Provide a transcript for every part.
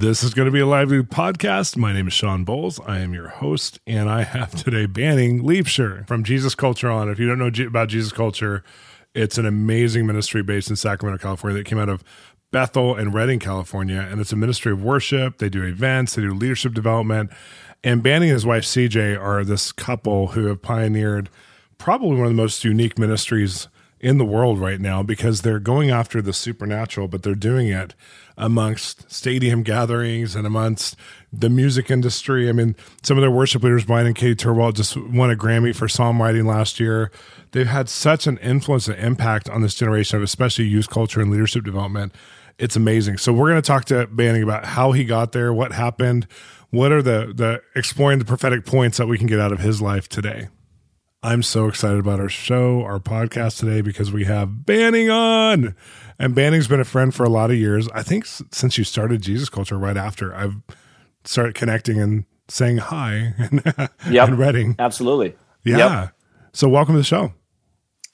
This is going to be a lively podcast. My name is Shawn Bolz. I am your host, and I have today Banning Liebscher from Jesus Culture on. If you don't know about Jesus Culture, it's an amazing ministry based in Sacramento, California that came out of Bethel and Redding, California. And it's a ministry of worship. They do events, they do leadership development. And Banning and his wife, CJ, are this couple who have pioneered probably one of the most unique ministries in the world right now because they're going after the supernatural, but they're doing it amongst stadium gatherings and amongst the music industry. I mean, some of their worship leaders, Bryan and Katie Torwalt, just won a Grammy for songwriting last year. They've had such an influence and impact on this generation of especially youth culture and leadership development. It's amazing. So we're going to talk to Banning about how he got there, what happened, what are the the exploring the prophetic points that we can get out of his life today. I'm so excited about our show, our podcast today, because we have Banning on. And Banning's been a friend for a lot of years. I think since you started Jesus Culture right after, I've started connecting and saying hi and, yep. and Redding. Absolutely. Yeah. Yep. So welcome to the show.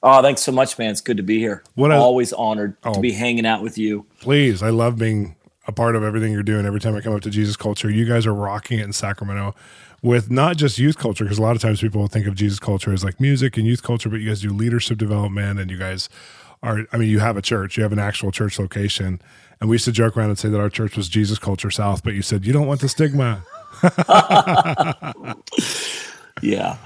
Oh, thanks so much, man. It's good to be here. What I, Always honored oh, to be hanging out with you. Please. I love being a part of everything you're doing every time I come up to Jesus Culture. You guys are rocking it in Sacramento with not just youth culture, because a lot of times people think of Jesus culture as like music and youth culture, but you guys do leadership development and you guys are, I mean, you have a church, you have an actual church location. And we used to joke around and say that our church was Jesus Culture South, but you said you don't want the stigma. yeah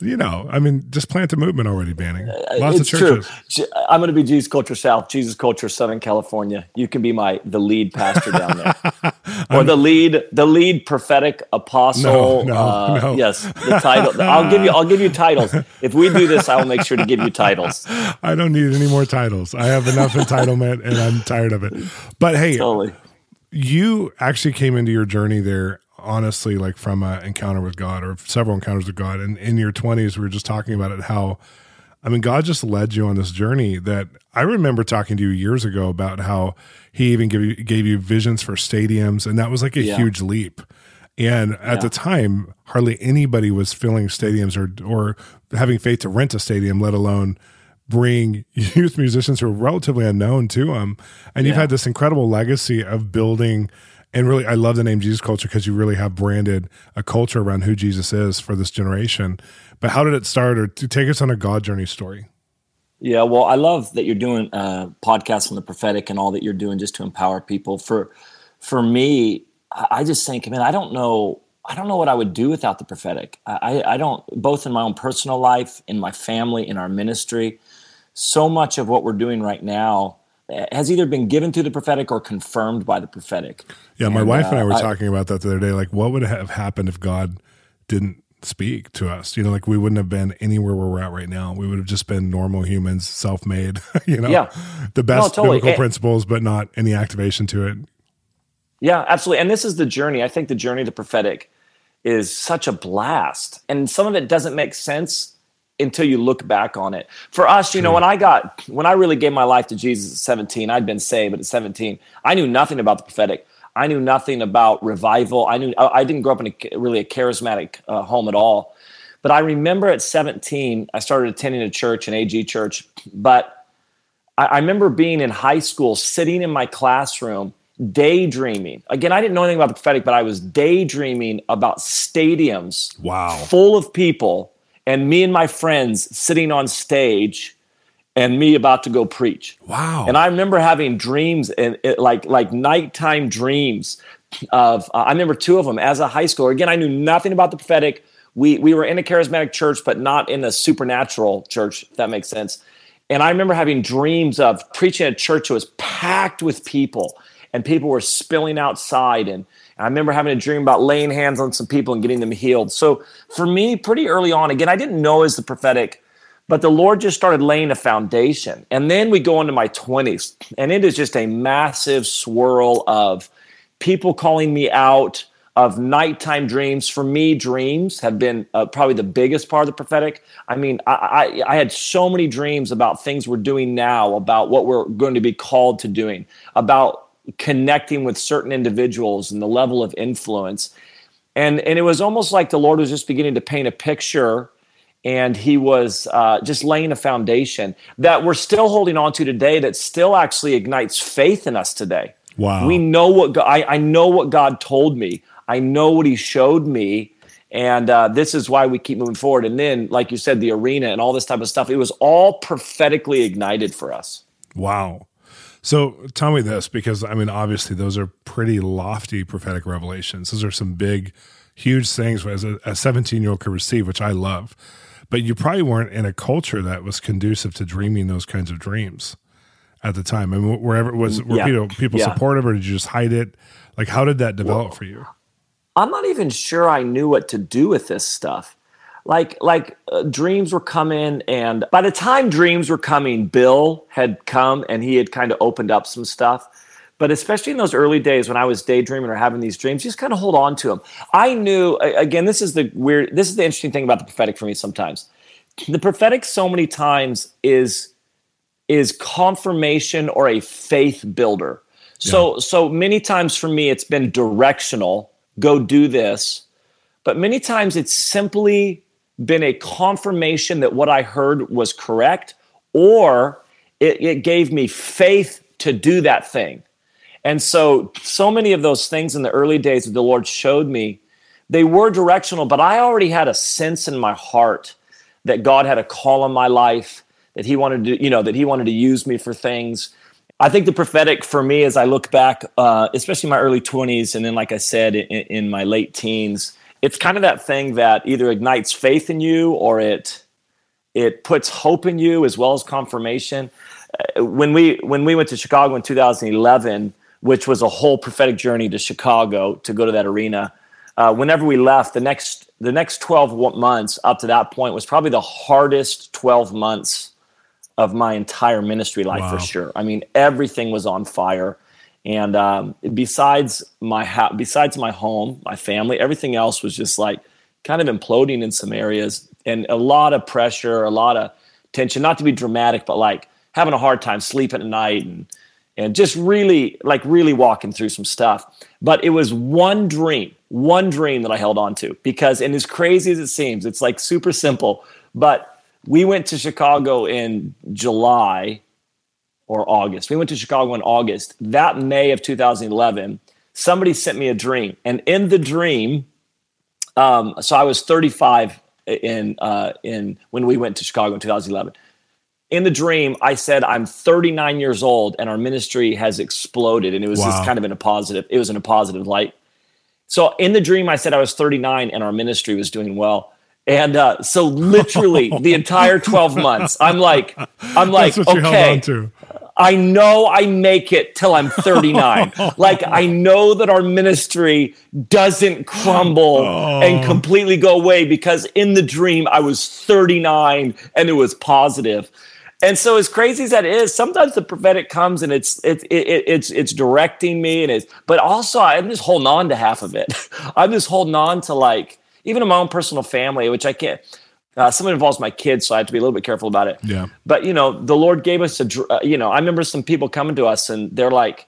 you know, I mean, just plant a movement already, Banning. Uh, Lots it's of churches. True. I'm going to be Jesus Culture South, Jesus Culture Southern California. You can be my the lead pastor down there, or the lead the lead prophetic apostle. No, no, uh, no. Yes, the title. I'll give you. I'll give you titles. If we do this, I will make sure to give you titles. I don't need any more titles. I have enough entitlement, and I'm tired of it. But hey, totally. You actually came into your journey there honestly like from an encounter with God or several encounters with God. And in your 20s, we were just talking about it how, I mean, God just led you on this journey that I remember talking to you years ago about how He even gave you, gave you visions for stadiums. And that was like a yeah. huge leap. And at yeah. the time, hardly anybody was filling stadiums or, or having faith to rent a stadium, let alone bring youth musicians who are relatively unknown to them. And yeah. you've had this incredible legacy of building and really, I love the name Jesus Culture because you really have branded a culture around who Jesus is for this generation. But how did it start, or to take us on a God journey story? Yeah, well, I love that you're doing uh, a podcast on the prophetic and all that you're doing just to empower people. For for me, I just think, man, I don't know, I don't know what I would do without the prophetic. I, I don't, both in my own personal life, in my family, in our ministry. So much of what we're doing right now has either been given through the prophetic or confirmed by the prophetic. Yeah, my and, wife and I were uh, talking about that the other day. Like, what would have happened if God didn't speak to us? You know, like we wouldn't have been anywhere where we're at right now. We would have just been normal humans, self-made. you know, yeah, the best no, totally. biblical principles, but not any activation to it. Yeah, absolutely. And this is the journey. I think the journey of the prophetic is such a blast, and some of it doesn't make sense until you look back on it. For us, you know, when I got when I really gave my life to Jesus at 17, I'd been saved, but at 17, I knew nothing about the prophetic. I knew nothing about revival. I knew I didn't grow up in a, really a charismatic uh, home at all. But I remember at 17, I started attending a church, an AG church. But I, I remember being in high school, sitting in my classroom, daydreaming. Again, I didn't know anything about the prophetic, but I was daydreaming about stadiums, wow, full of people and me and my friends sitting on stage and me about to go preach. Wow. And I remember having dreams and like like nighttime dreams of uh, I remember two of them as a high schooler. Again, I knew nothing about the prophetic. We we were in a charismatic church but not in a supernatural church, if that makes sense. And I remember having dreams of preaching at a church that was packed with people and people were spilling outside and I remember having a dream about laying hands on some people and getting them healed. So for me, pretty early on, again, I didn't know as the prophetic, but the Lord just started laying a foundation. And then we go into my 20s, and it is just a massive swirl of people calling me out of nighttime dreams. For me, dreams have been uh, probably the biggest part of the prophetic. I mean, I, I, I, had so many dreams about things we're doing now, about what we're going to be called to doing, about connecting with certain individuals and the level of influence. And, and it was almost like the Lord was just beginning to paint a picture and he was uh, just laying a foundation that we're still holding on to today that still actually ignites faith in us today. Wow. We know what God, I, I know what God told me. I know what he showed me. And uh, this is why we keep moving forward. And then, like you said, the arena and all this type of stuff, it was all prophetically ignited for us. Wow. So tell me this, because I mean, obviously, those are pretty lofty prophetic revelations. Those are some big, huge things as a 17 year old could receive, which I love. But you probably weren't in a culture that was conducive to dreaming those kinds of dreams at the time. I mean, wherever it was, were yeah. people, people yeah. supportive or did you just hide it? Like, how did that develop well, for you? I'm not even sure I knew what to do with this stuff. Like like uh, dreams were coming, and by the time dreams were coming, Bill had come and he had kind of opened up some stuff. But especially in those early days when I was daydreaming or having these dreams, just kind of hold on to them. I knew again. This is the weird. This is the interesting thing about the prophetic for me. Sometimes the prophetic, so many times, is is confirmation or a faith builder. So yeah. so many times for me, it's been directional go do this. But many times it's simply been a confirmation that what I heard was correct, or it, it gave me faith to do that thing. And so, so many of those things in the early days that the Lord showed me, they were directional, but I already had a sense in my heart that God had a call on my life, that He wanted to, you know, that He wanted to use me for things. I think the prophetic for me, as I look back, uh, especially my early 20s, and then, like I said, in, in, my late teens, it's kind of that thing that either ignites faith in you or it it puts hope in you as well as confirmation. Uh, when we when we went to Chicago in 2011, which was a whole prophetic journey to Chicago to go to that arena, uh, whenever we left, the next the next 12 months up to that point was probably the hardest 12 months of my entire ministry life wow. for sure. I mean, everything was on fire. And um, besides my ha- besides my home, my family, everything else was just like kind of imploding in some areas, and a lot of pressure, a lot of tension. Not to be dramatic, but like having a hard time sleeping at night, and and just really like really walking through some stuff. But it was one dream, one dream that I held on to because, and as crazy as it seems, it's like super simple, but we went to Chicago in July or August. We went to Chicago in August. That May of 2011, somebody sent me a dream, and in the dream, um, so I was 35 in uh, in when we went to Chicago in 2011. In the dream, I said I'm 39 years old, and our ministry has exploded, and it was wow. just kind of in a positive. It was in a positive light. So in the dream, I said I was 39, and our ministry was doing well. And uh, so, literally, the entire twelve months, I'm like, I'm like, okay, I know I make it till I'm 39. like I know that our ministry doesn't crumble oh. and completely go away because in the dream I was 39 and it was positive. And so, as crazy as that is, sometimes the prophetic comes and it's it's it, it's it's directing me and it's, but also I'm just holding on to half of it. I'm just holding on to like even in my own personal family, which I can't. Uh, some of it involves my kids, so I have to be a little bit careful about it. Yeah. But you know, the Lord gave us a. Uh, you know, I remember some people coming to us and they're like,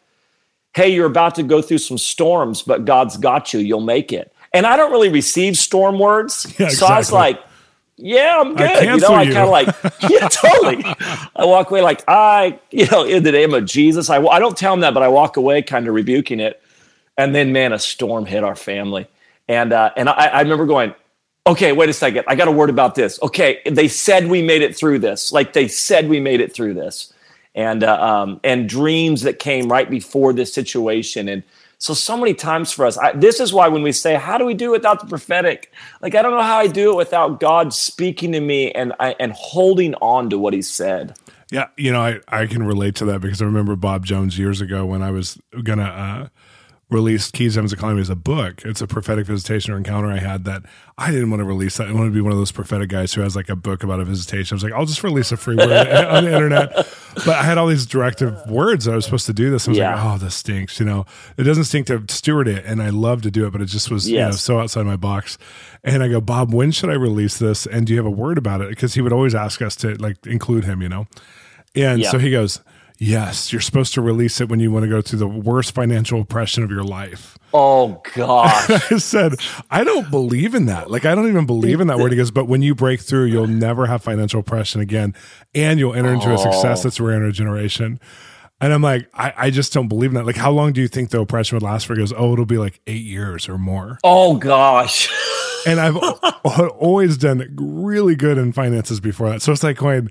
"Hey, you're about to go through some storms, but God's got you. You'll make it." And I don't really receive storm words, yeah, exactly. so I was like, "Yeah, I'm good." You know, I kind of like, yeah, totally. I walk away like I, you know, in the name of Jesus, I I don't tell them that, but I walk away kind of rebuking it. And then, man, a storm hit our family and uh, and I, I remember going, okay, wait a second, I got a word about this. Okay, they said we made it through this. Like they said we made it through this, and uh, um, and dreams that came right before this situation, and so so many times for us, I, this is why when we say, how do we do without the prophetic? Like I don't know how I do it without God speaking to me and and holding on to what He said. Yeah, you know, I, I can relate to that because I remember Bob Jones years ago when I was gonna uh, released Keys Heaven's Economy as a book. It's a prophetic visitation or encounter I had that I didn't want to release that. I wanted to be one of those prophetic guys who has like a book about a visitation. I was like, I'll just release a free word on the internet. But I had all these directive words that I was supposed to do this. I was Yeah. like, oh, this stinks. You know, it doesn't stink to steward it. And I love to do it, but it just was you know, so outside my box. And I go, Bob, when should I release this? And do you have a word about it? Because he would always ask us to like include him, you know? And Yeah. so he goes, Yes, you're supposed to release it when you want to go through the worst financial oppression of your life. Oh gosh. I said, I don't believe in that. Like, I don't even believe in that word. He goes, but when you break through, you'll never have financial oppression again, and you'll enter into a success oh. that's rare in a generation. And I'm like, I, I just don't believe in that. Like, how long do you think the oppression would last for? He goes, oh, it'll be like eight years or more. Oh gosh. And I've always done really good in finances before that. So it's like going,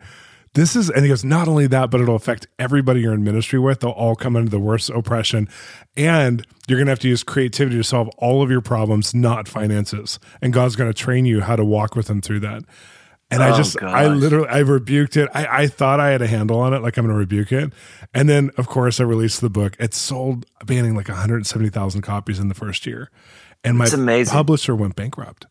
this is, and he goes, not only that, but it'll affect everybody you're in ministry with. They'll all come under the worst oppression. And you're going to have to use creativity to solve all of your problems, not finances. And God's going to train you how to walk with Him through that. And I Oh, just, I literally, I rebuked it. I, I thought I had a handle on it, like I'm going to rebuke it. And then, of course, I released the book. It sold, banning like 170,000 copies in the first year. And my publisher went bankrupt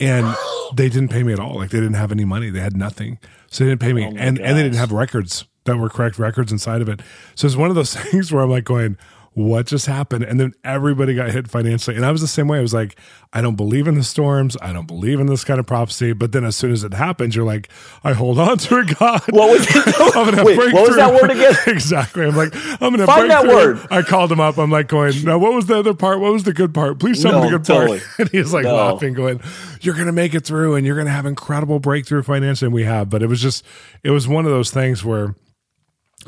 and they didn't pay me at all. Like they didn't have any money. They had nothing. So they didn't pay me. Oh and and they didn't have records that were correct records inside of it. So it's one of those things where I'm like going, what just happened? And then everybody got hit financially. And I was the same way. I was like, I don't believe in the storms. I don't believe in this kind of prophecy. But then as soon as it happens, you're like, I hold on to it, God. What was gonna Wait, break what was that word again? exactly. I'm like, I'm gonna Find break that through. word. I called him up. I'm like going, no, what was the other part? What was the good part? Please tell me the good totally. part. And he's like No. laughing, going, You're gonna make it through and you're gonna have incredible breakthrough financially. And we have, but it was just it was one of those things where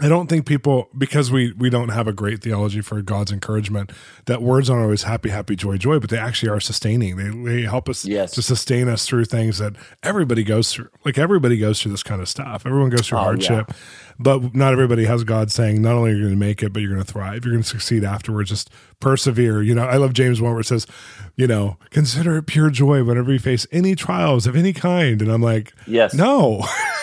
I don't think people because we we don't have a great theology for God's encouragement that words aren't always happy, happy, joy, joy, but they actually are sustaining. They they help us Yes. to sustain us through things that everybody goes through. Like everybody goes through this kind of stuff. Everyone goes through Oh, hardship, but not everybody has God saying not only are you going to make it, but you're going to thrive. You're going to succeed afterwards. Just persevere. You know, I love James one where it says, you know, consider it pure joy whenever you face any trials of any kind. And I'm like, Yes. no.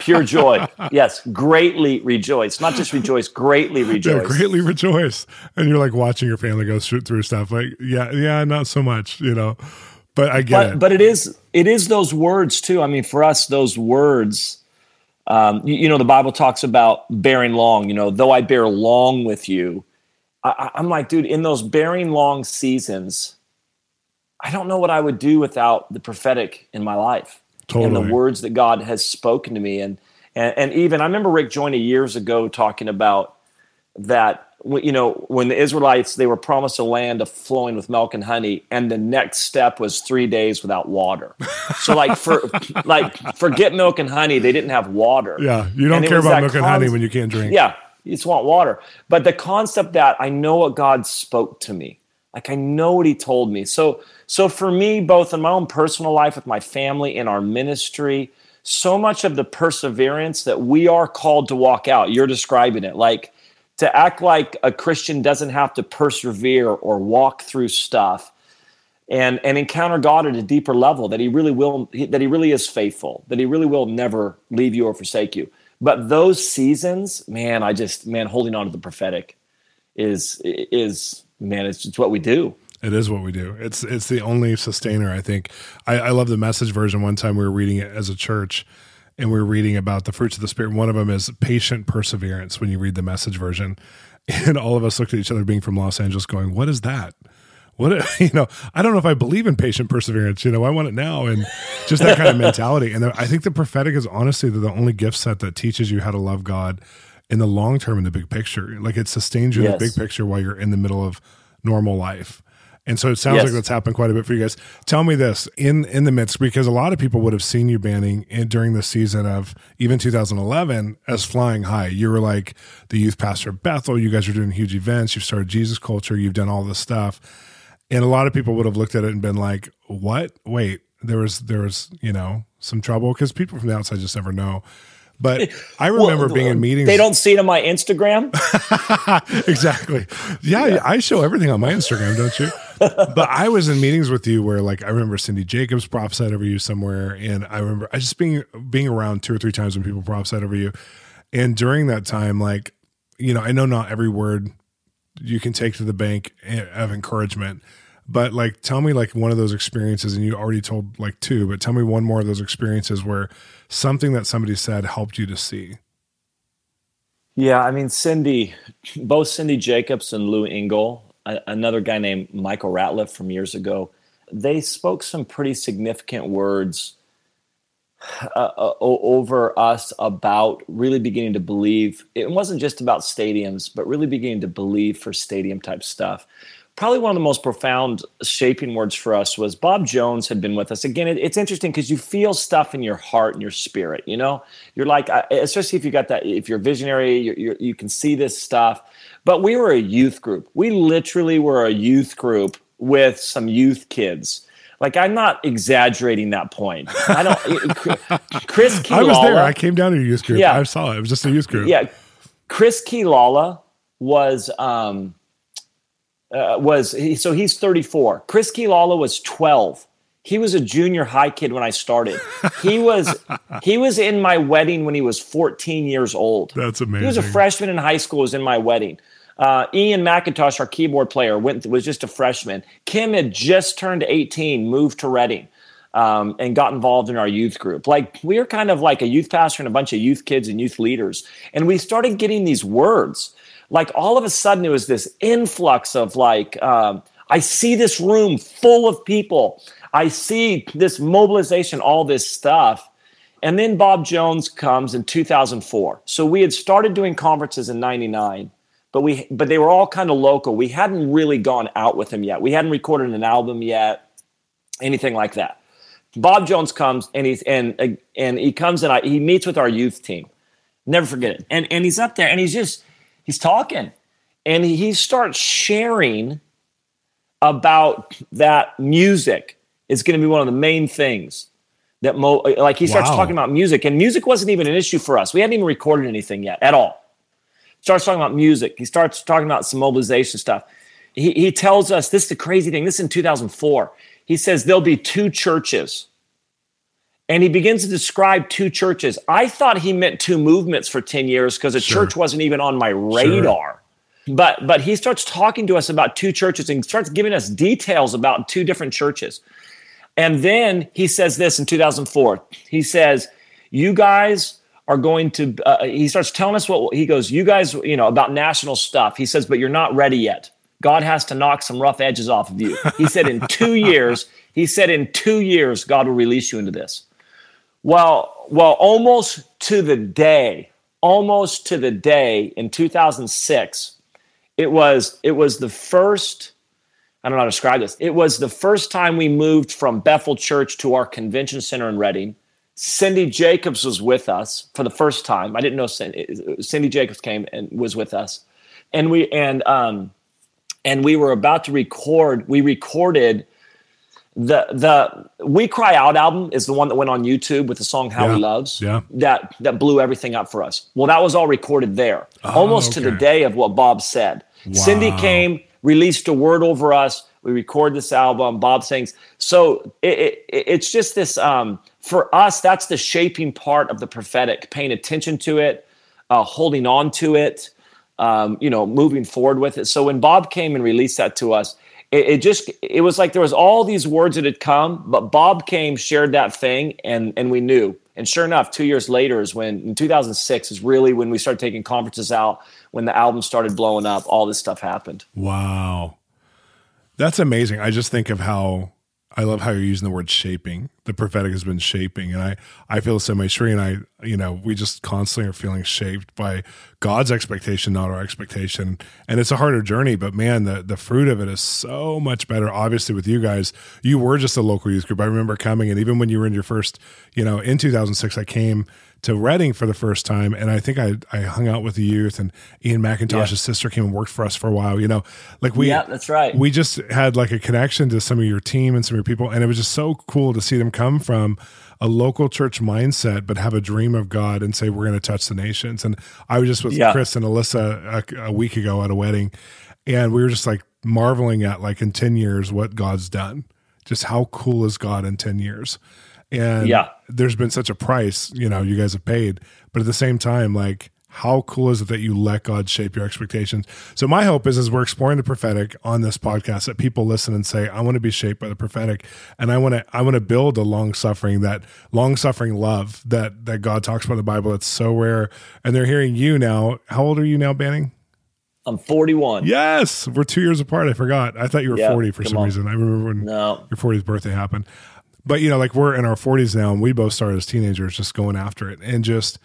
Pure joy. Yes. Greatly rejoice. Not just rejoice, greatly Yeah, rejoice. greatly rejoice. And you're like watching your family go through, through stuff. Like, yeah, yeah, not so much, you know. But I get but it. but it is it is those words too. I mean, for us, those words. Um, you, you know, the Bible talks about bearing long. You know, though I bear long with you, I- I'm like, dude, in those bearing long seasons, I don't know what I would do without the prophetic in my life and the words that God has spoken to me. And and, and even I remember Rick Joyner years ago talking about that you know when the israelites they were promised a land of flowing with milk and honey and the next step was three days without water so like for like forget milk and honey they didn't have water yeah, you don't And care about milk and honey when you can't drink. yeah you just want water but the concept that i know what god spoke to me like i know what he told me. So so for me both in my own personal life with my family in our ministry so much of the perseverance that we are called to walk out you're describing it like to act like a christian doesn't have to persevere or walk through stuff and and encounter God at a deeper level that he really will that he really is faithful that he really will never leave you or forsake you. But those seasons man I just man holding on to the prophetic is is man it's, it's what we do It is what we do. It's it's the only sustainer. I think. I, I love the message version. One time we were reading it as a church, and we were reading about the fruits of the spirit. One of them is patient perseverance. When you read the message version, and all of us looked at each other, being from Los Angeles, going, "What is that?" What you know? I don't know if I believe in patient perseverance. You know, I want it now, and just that kind of mentality. And I think the prophetic is honestly the only gift set that teaches you how to love God in the long term in the big picture. Like it sustains you in the big picture while you're in the middle of normal life. And so it sounds Yes. like that's happened quite a bit for you guys. Tell me this in in the midst because a lot of people would have seen you banning in, during the season of even 2011 as flying high. You were like the youth pastor of Bethel. You guys are doing huge events. You've started Jesus culture. You've done all this stuff, and a lot of people would have looked at it and been like, "What? Wait, there was there was you know some trouble because people from the outside just never know." But I remember Well, being in meetings. they don't see it on my Instagram exactly. Yeah, I show everything on my Instagram, don't you? but I was in meetings with you where, like, I remember Cindy Jacobs prophesied over you somewhere, and I remember I just being being around two or three times when people prophesied over you, and during that time, like, you know, I know not every word you can take to the bank eh, of encouragement. But like, tell me like one of those experiences, and you already told like two, but tell me one more of those experiences where something that somebody said helped you to see. Yeah, I mean, Cindy, both Cindy Jacobs and Lou Engle, another guy named Michael Ratliff from years ago, they spoke some pretty significant words uh, uh, over us about really beginning to believe. It wasn't just about stadiums, but really beginning to believe for stadium type stuff probably one of the most profound shaping words for us was Bob Jones had been with us. Again, it, it's interesting because you feel stuff in your heart and your spirit. You know, you're like, especially if you got that, if you're visionary, you're, you're, you can see this stuff. But we were a youth group. We literally were a youth group with some youth kids. Like I'm not exaggerating that point. I don't. Chris I was there. I came down to a youth group. Yeah, I saw it. It was just a youth group. Yeah, Chris Quilala was. um uh, was he, so he's 34. Chris Quilala was 12. He was a junior high kid when I started. He was he was in my wedding when he was 14 years old. That's amazing. He was a freshman in high school. Was in my wedding. Uh, Ian McIntosh, our keyboard player, went was just a freshman. Kim had just turned 18, moved to Redding, um, and got involved in our youth group. Like we were kind of like a youth pastor and a bunch of youth kids and youth leaders, and we started getting these words like all of a sudden it was this influx of like um, i see this room full of people. I see this mobilization all this stuff. And then bob jones comes in 2004 so we had started doing conferences in 99 but we but they were all kind of local. We hadn't really gone out with him yet. We hadn't recorded an album yet anything like that. Bob jones comes and he's and and he comes and I, he meets with our youth team. Never forget it. And and he's up there and he's just he's talking. And he starts sharing about that music is going to be one of the main things that mo like he starts wow. talking about music and music wasn't even an issue for us. We hadn't even recorded anything yet at all. Starts talking about music. He starts talking about some mobilization stuff. He, he tells us this is the crazy thing this is in 2004 he says there'll be two churches and he begins to describe two churches. I thought he meant two movements for 10 years because a sure. church wasn't even on my radar. Sure. But but he starts talking to us about two churches and starts giving us details about two different churches. And then he says this in 2004. He says, "You guys are going to uh, he starts telling us what he goes, "You guys, you know, about national stuff." He says, "But you're not ready yet. God has to knock some rough edges off of you." He said in 2 years, he said in 2 years God will release you into this. Well, well, almost to the day, almost to the day in 2006, it was it was the first. I don't know how to describe this. It was the first time we moved from Bethel Church to our convention center in Redding. Cindy Jacobs was with us for the first time. I didn't know Cindy, Cindy Jacobs came and was with us, and we and um and we were about to record. We recorded the the We Cry Out album is the one that went on YouTube with the song How yeah. He Loves. Yeah. That that blew everything up for us. Well, that was all recorded there. Oh, almost okay. to the day of what Bob said. Wow. Cindy came, released a word over us. We record this album. Bob sings. So it, it, it's just this um, for us. That's the shaping part of the prophetic. Paying attention to it, uh, holding on to it, um, you know, moving forward with it. So when Bob came and released that to us, it, it, just it was like there was all these words that had come, but Bob came, shared that thing, and and we knew. And sure enough, two years later is when in 2006 is really when we started taking conferences out. When the album started blowing up, all this stuff happened. Wow, that's amazing. I just think of how I love how you're using the word shaping. The prophetic has been shaping, and I I feel the same way. Cherie and I, you know, we just constantly are feeling shaped by God's expectation, not our expectation. And it's a harder journey, but man, the the fruit of it is so much better. Obviously, with you guys, you were just a local youth group. I remember coming, and even when you were in your first, you know, in 2006, I came to Redding for the first time, and I think I I hung out with the youth, and Ian McIntosh's yeah. sister came and worked for us for a while. You know, like we yeah, that's right. We just had like a connection to some of your team and some of your people, and it was just so cool to see them come from a local church mindset, but have a dream of God and say we're going to touch the nations. And I was just with yeah. Chris and Alyssa a, a week ago at a wedding, and we were just like marveling at like in ten years what God's done. Just how cool is God in ten years? And yeah. there's been such a price, you know, you guys have paid. But at the same time, like, how cool is it that you let God shape your expectations? So my hope is as we're exploring the prophetic on this podcast that people listen and say, I want to be shaped by the prophetic and I want to I want to build a long suffering, that long suffering love that that God talks about in the Bible that's so rare. And they're hearing you now. How old are you now, Banning? I'm 41. Yes, we're two years apart. I forgot. I thought you were Yeah, 40 for some on. reason. I remember when No. your 40th birthday happened. But you know, like we're in our 40s now, and we both started as teenagers, just going after it, and just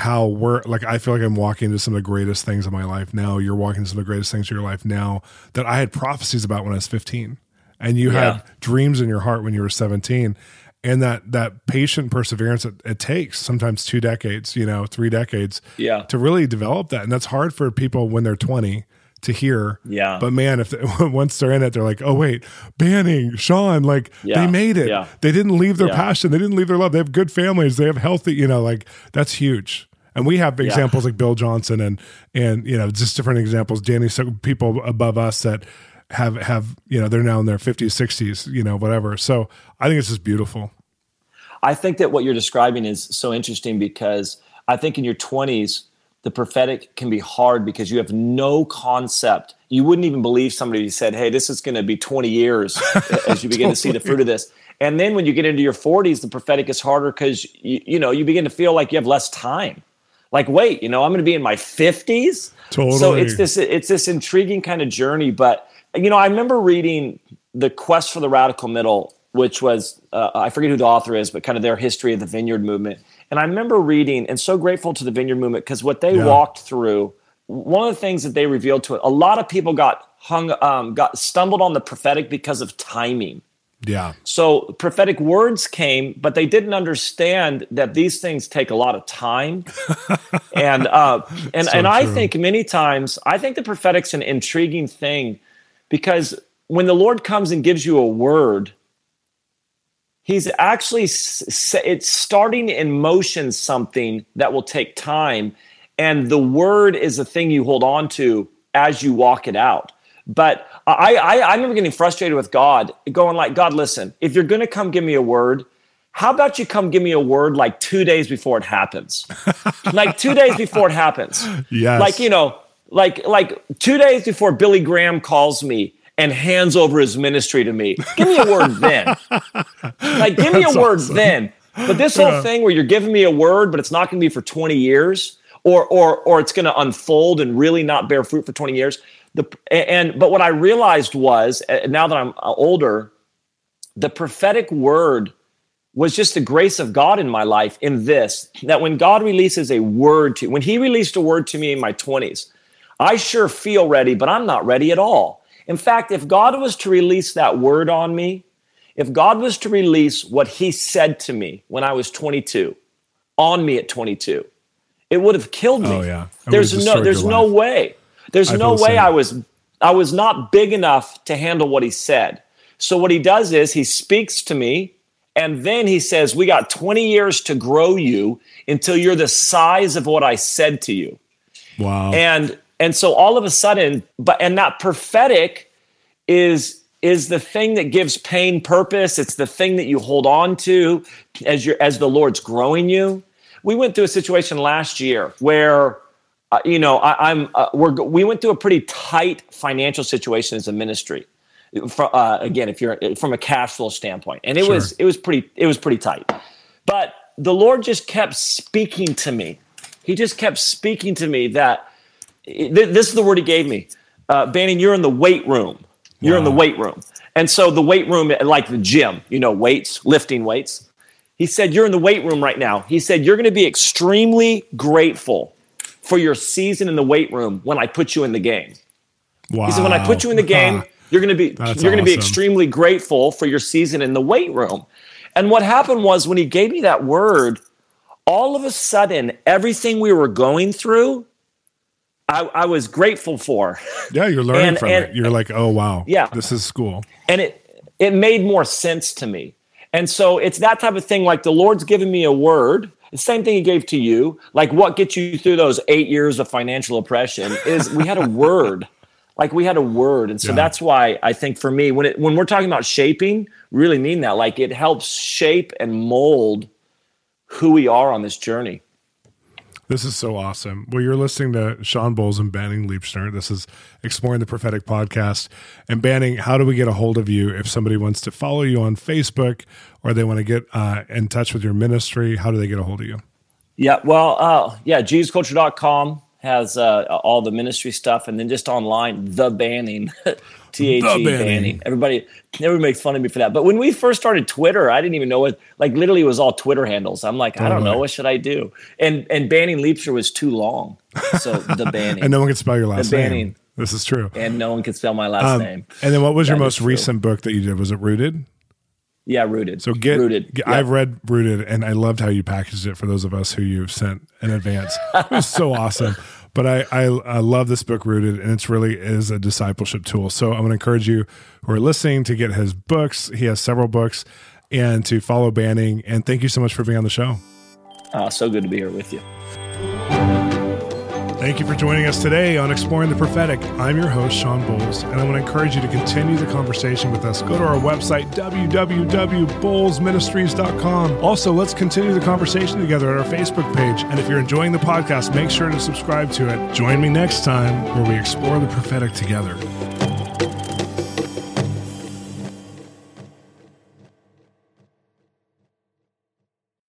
how we're like. I feel like I'm walking into some of the greatest things of my life now. You're walking into some of the greatest things of your life now that I had prophecies about when I was 15, and you Yeah. had dreams in your heart when you were 17. And that that patient perseverance it, it takes sometimes two decades, you know, three decades, Yeah. to really develop that, and that's hard for people when they're 20 to hear. Yeah. But man, if they, once they're in it, they're like, oh wait, Banning, Shawn, like Yeah. they made it. Yeah. They didn't leave their Yeah. passion. They didn't leave their love. They have good families. They have healthy, you know, like that's huge. And we have examples like Bill Johnson and and you know just different examples. Danny, so people above us that have have you know they're now in their fifties, sixties, you know, whatever. So I think it's just beautiful. I think that what you're describing is so interesting because I think in your 20s, the prophetic can be hard because you have no concept. You wouldn't even believe somebody who said, Hey, this is going to be 20 years as you begin to see the fruit of this. And then when you get into your 40s, the prophetic is harder because you, you know you begin to feel like you have less time. Like, wait, you know, I'm going to be in my 50s. So it's this it's this intriguing kind of journey. But you know, I remember reading the Quest for the Radical Middle, which was uh, I forget who the author is, but kind of their history of the Vineyard Movement. And I remember reading and so grateful to the Vineyard Movement because what they Yeah. walked through. One of the things that they revealed to it, a lot of people got hung, um, got stumbled on the prophetic because of timing. Yeah. So prophetic words came, but they didn't understand that these things take a lot of time. and uh, and So and I true. think many times I think the prophetic's an intriguing thing because when the Lord comes and gives you a word, He's actually it's starting in motion something that will take time, and the word is the thing you hold on to as you walk it out. But I, I, I remember getting frustrated with God, going like, God, listen, if you're going to come give me a word, how about you come give me a word like two days before it happens? like two days before it happens. Yes. Like, you know, like like two days before Billy Graham calls me and hands over his ministry to me. Give me a word then. Like, give me a That's word awesome. then. But this whole Yeah. thing where you're giving me a word, but it's not going to be for 20 years, or or or it's going to unfold and really not bear fruit for 20 years. The and but what I realized was uh, now that I'm uh, older, the prophetic word was just the grace of God in my life in this that when God releases a word to when he released a word to me in my 20s I sure feel ready but I'm not ready at all. In fact if God was to release that word on me if God was to release what he said to me when I was 22 on me at 22 it would have killed me. Oh, yeah. There's no there's no way there's I no way. I was I was not big enough to handle what he said. So what he does is he speaks to me and then he says, "We got 20 years to grow you until you're the size of what I said to you." Wow. And and so all of a sudden, but and that prophetic is is the thing that gives pain purpose. It's the thing that you hold on to as you as the Lord's growing you. We went through a situation last year where uh, you know I, I'm uh, we're we went through a pretty tight financial situation as a ministry. For, uh, again, if you're from a cash flow standpoint, and it Sure. was it was pretty it was pretty tight, but the Lord just kept speaking to me. He just kept speaking to me that th- this is the word he gave me. Uh, Banning, you're in the weight room. You're in the weight room. And so the weight room, like the gym, you know, weights, lifting weights. He said, You're in the weight room right now. He said, You're going to be extremely grateful for your season in the weight room when I put you in the game. wow. He said, When I put you in the game, you're going to be you're going to be extremely grateful for your season in the weight room. And what happened was when he gave me that word, all of a sudden, everything we were going through, I, I was grateful for. yeah, you're learning and- from and- it. You're like, oh wow. Yeah. This is school. and it it made more sense to me. And so it's that type of thing. Like the Lord's given me a word. The same thing He gave to you. Like what gets you through those eight years of financial oppression is we had a word. Like we had a word, and so Yeah. that's why I think for me, when it when we're talking about shaping, really mean that. Like it helps shape and mold who we are on this journey. This is so awesome. Well, you're listening to Shawn Bolz and Banning Liebscher. This is Exploring the Prophetic podcast. And Banning, how do we get a hold of you if somebody wants to follow you on Facebook or they want to get uh, in touch with your ministry? How do they get a hold of you? Yeah, well, uh, yeah, jesusculture.com has uh, all the ministry stuff, and then just online, the banning, T H E banning. Everybody, everybody makes fun of me for that. But when we first started Twitter, I didn't even know what. Like literally, it was all Twitter handles. I'm like, I don't know, what should I do? And and banning Liebscher was too long, so the banning. and no one can spell your last name. This is true. And no one can spell my last um, name. And then, what was that your most recent book that you did? Was it Rooted? Yeah, rooted. So get rooted. Get, I've read rooted, and I loved how you packaged it for those of us who you've sent in advance. it was so awesome. But I, I, I love this book, Rooted, and it's really is a discipleship tool. So I'm going to encourage you who are listening to get his books. He has several books, and to follow Banning. And thank you so much for being on the show. Uh, so good to be here with you. Thank you for joining us today on Exploring the Prophetic. I'm your host, Shawn Bolz, and I want to encourage you to continue the conversation with us. Go to our website, www.bolzministries.com. Also, let's continue the conversation together at our Facebook page. And if you're enjoying the podcast, make sure to subscribe to it. Join me next time where we explore the prophetic together.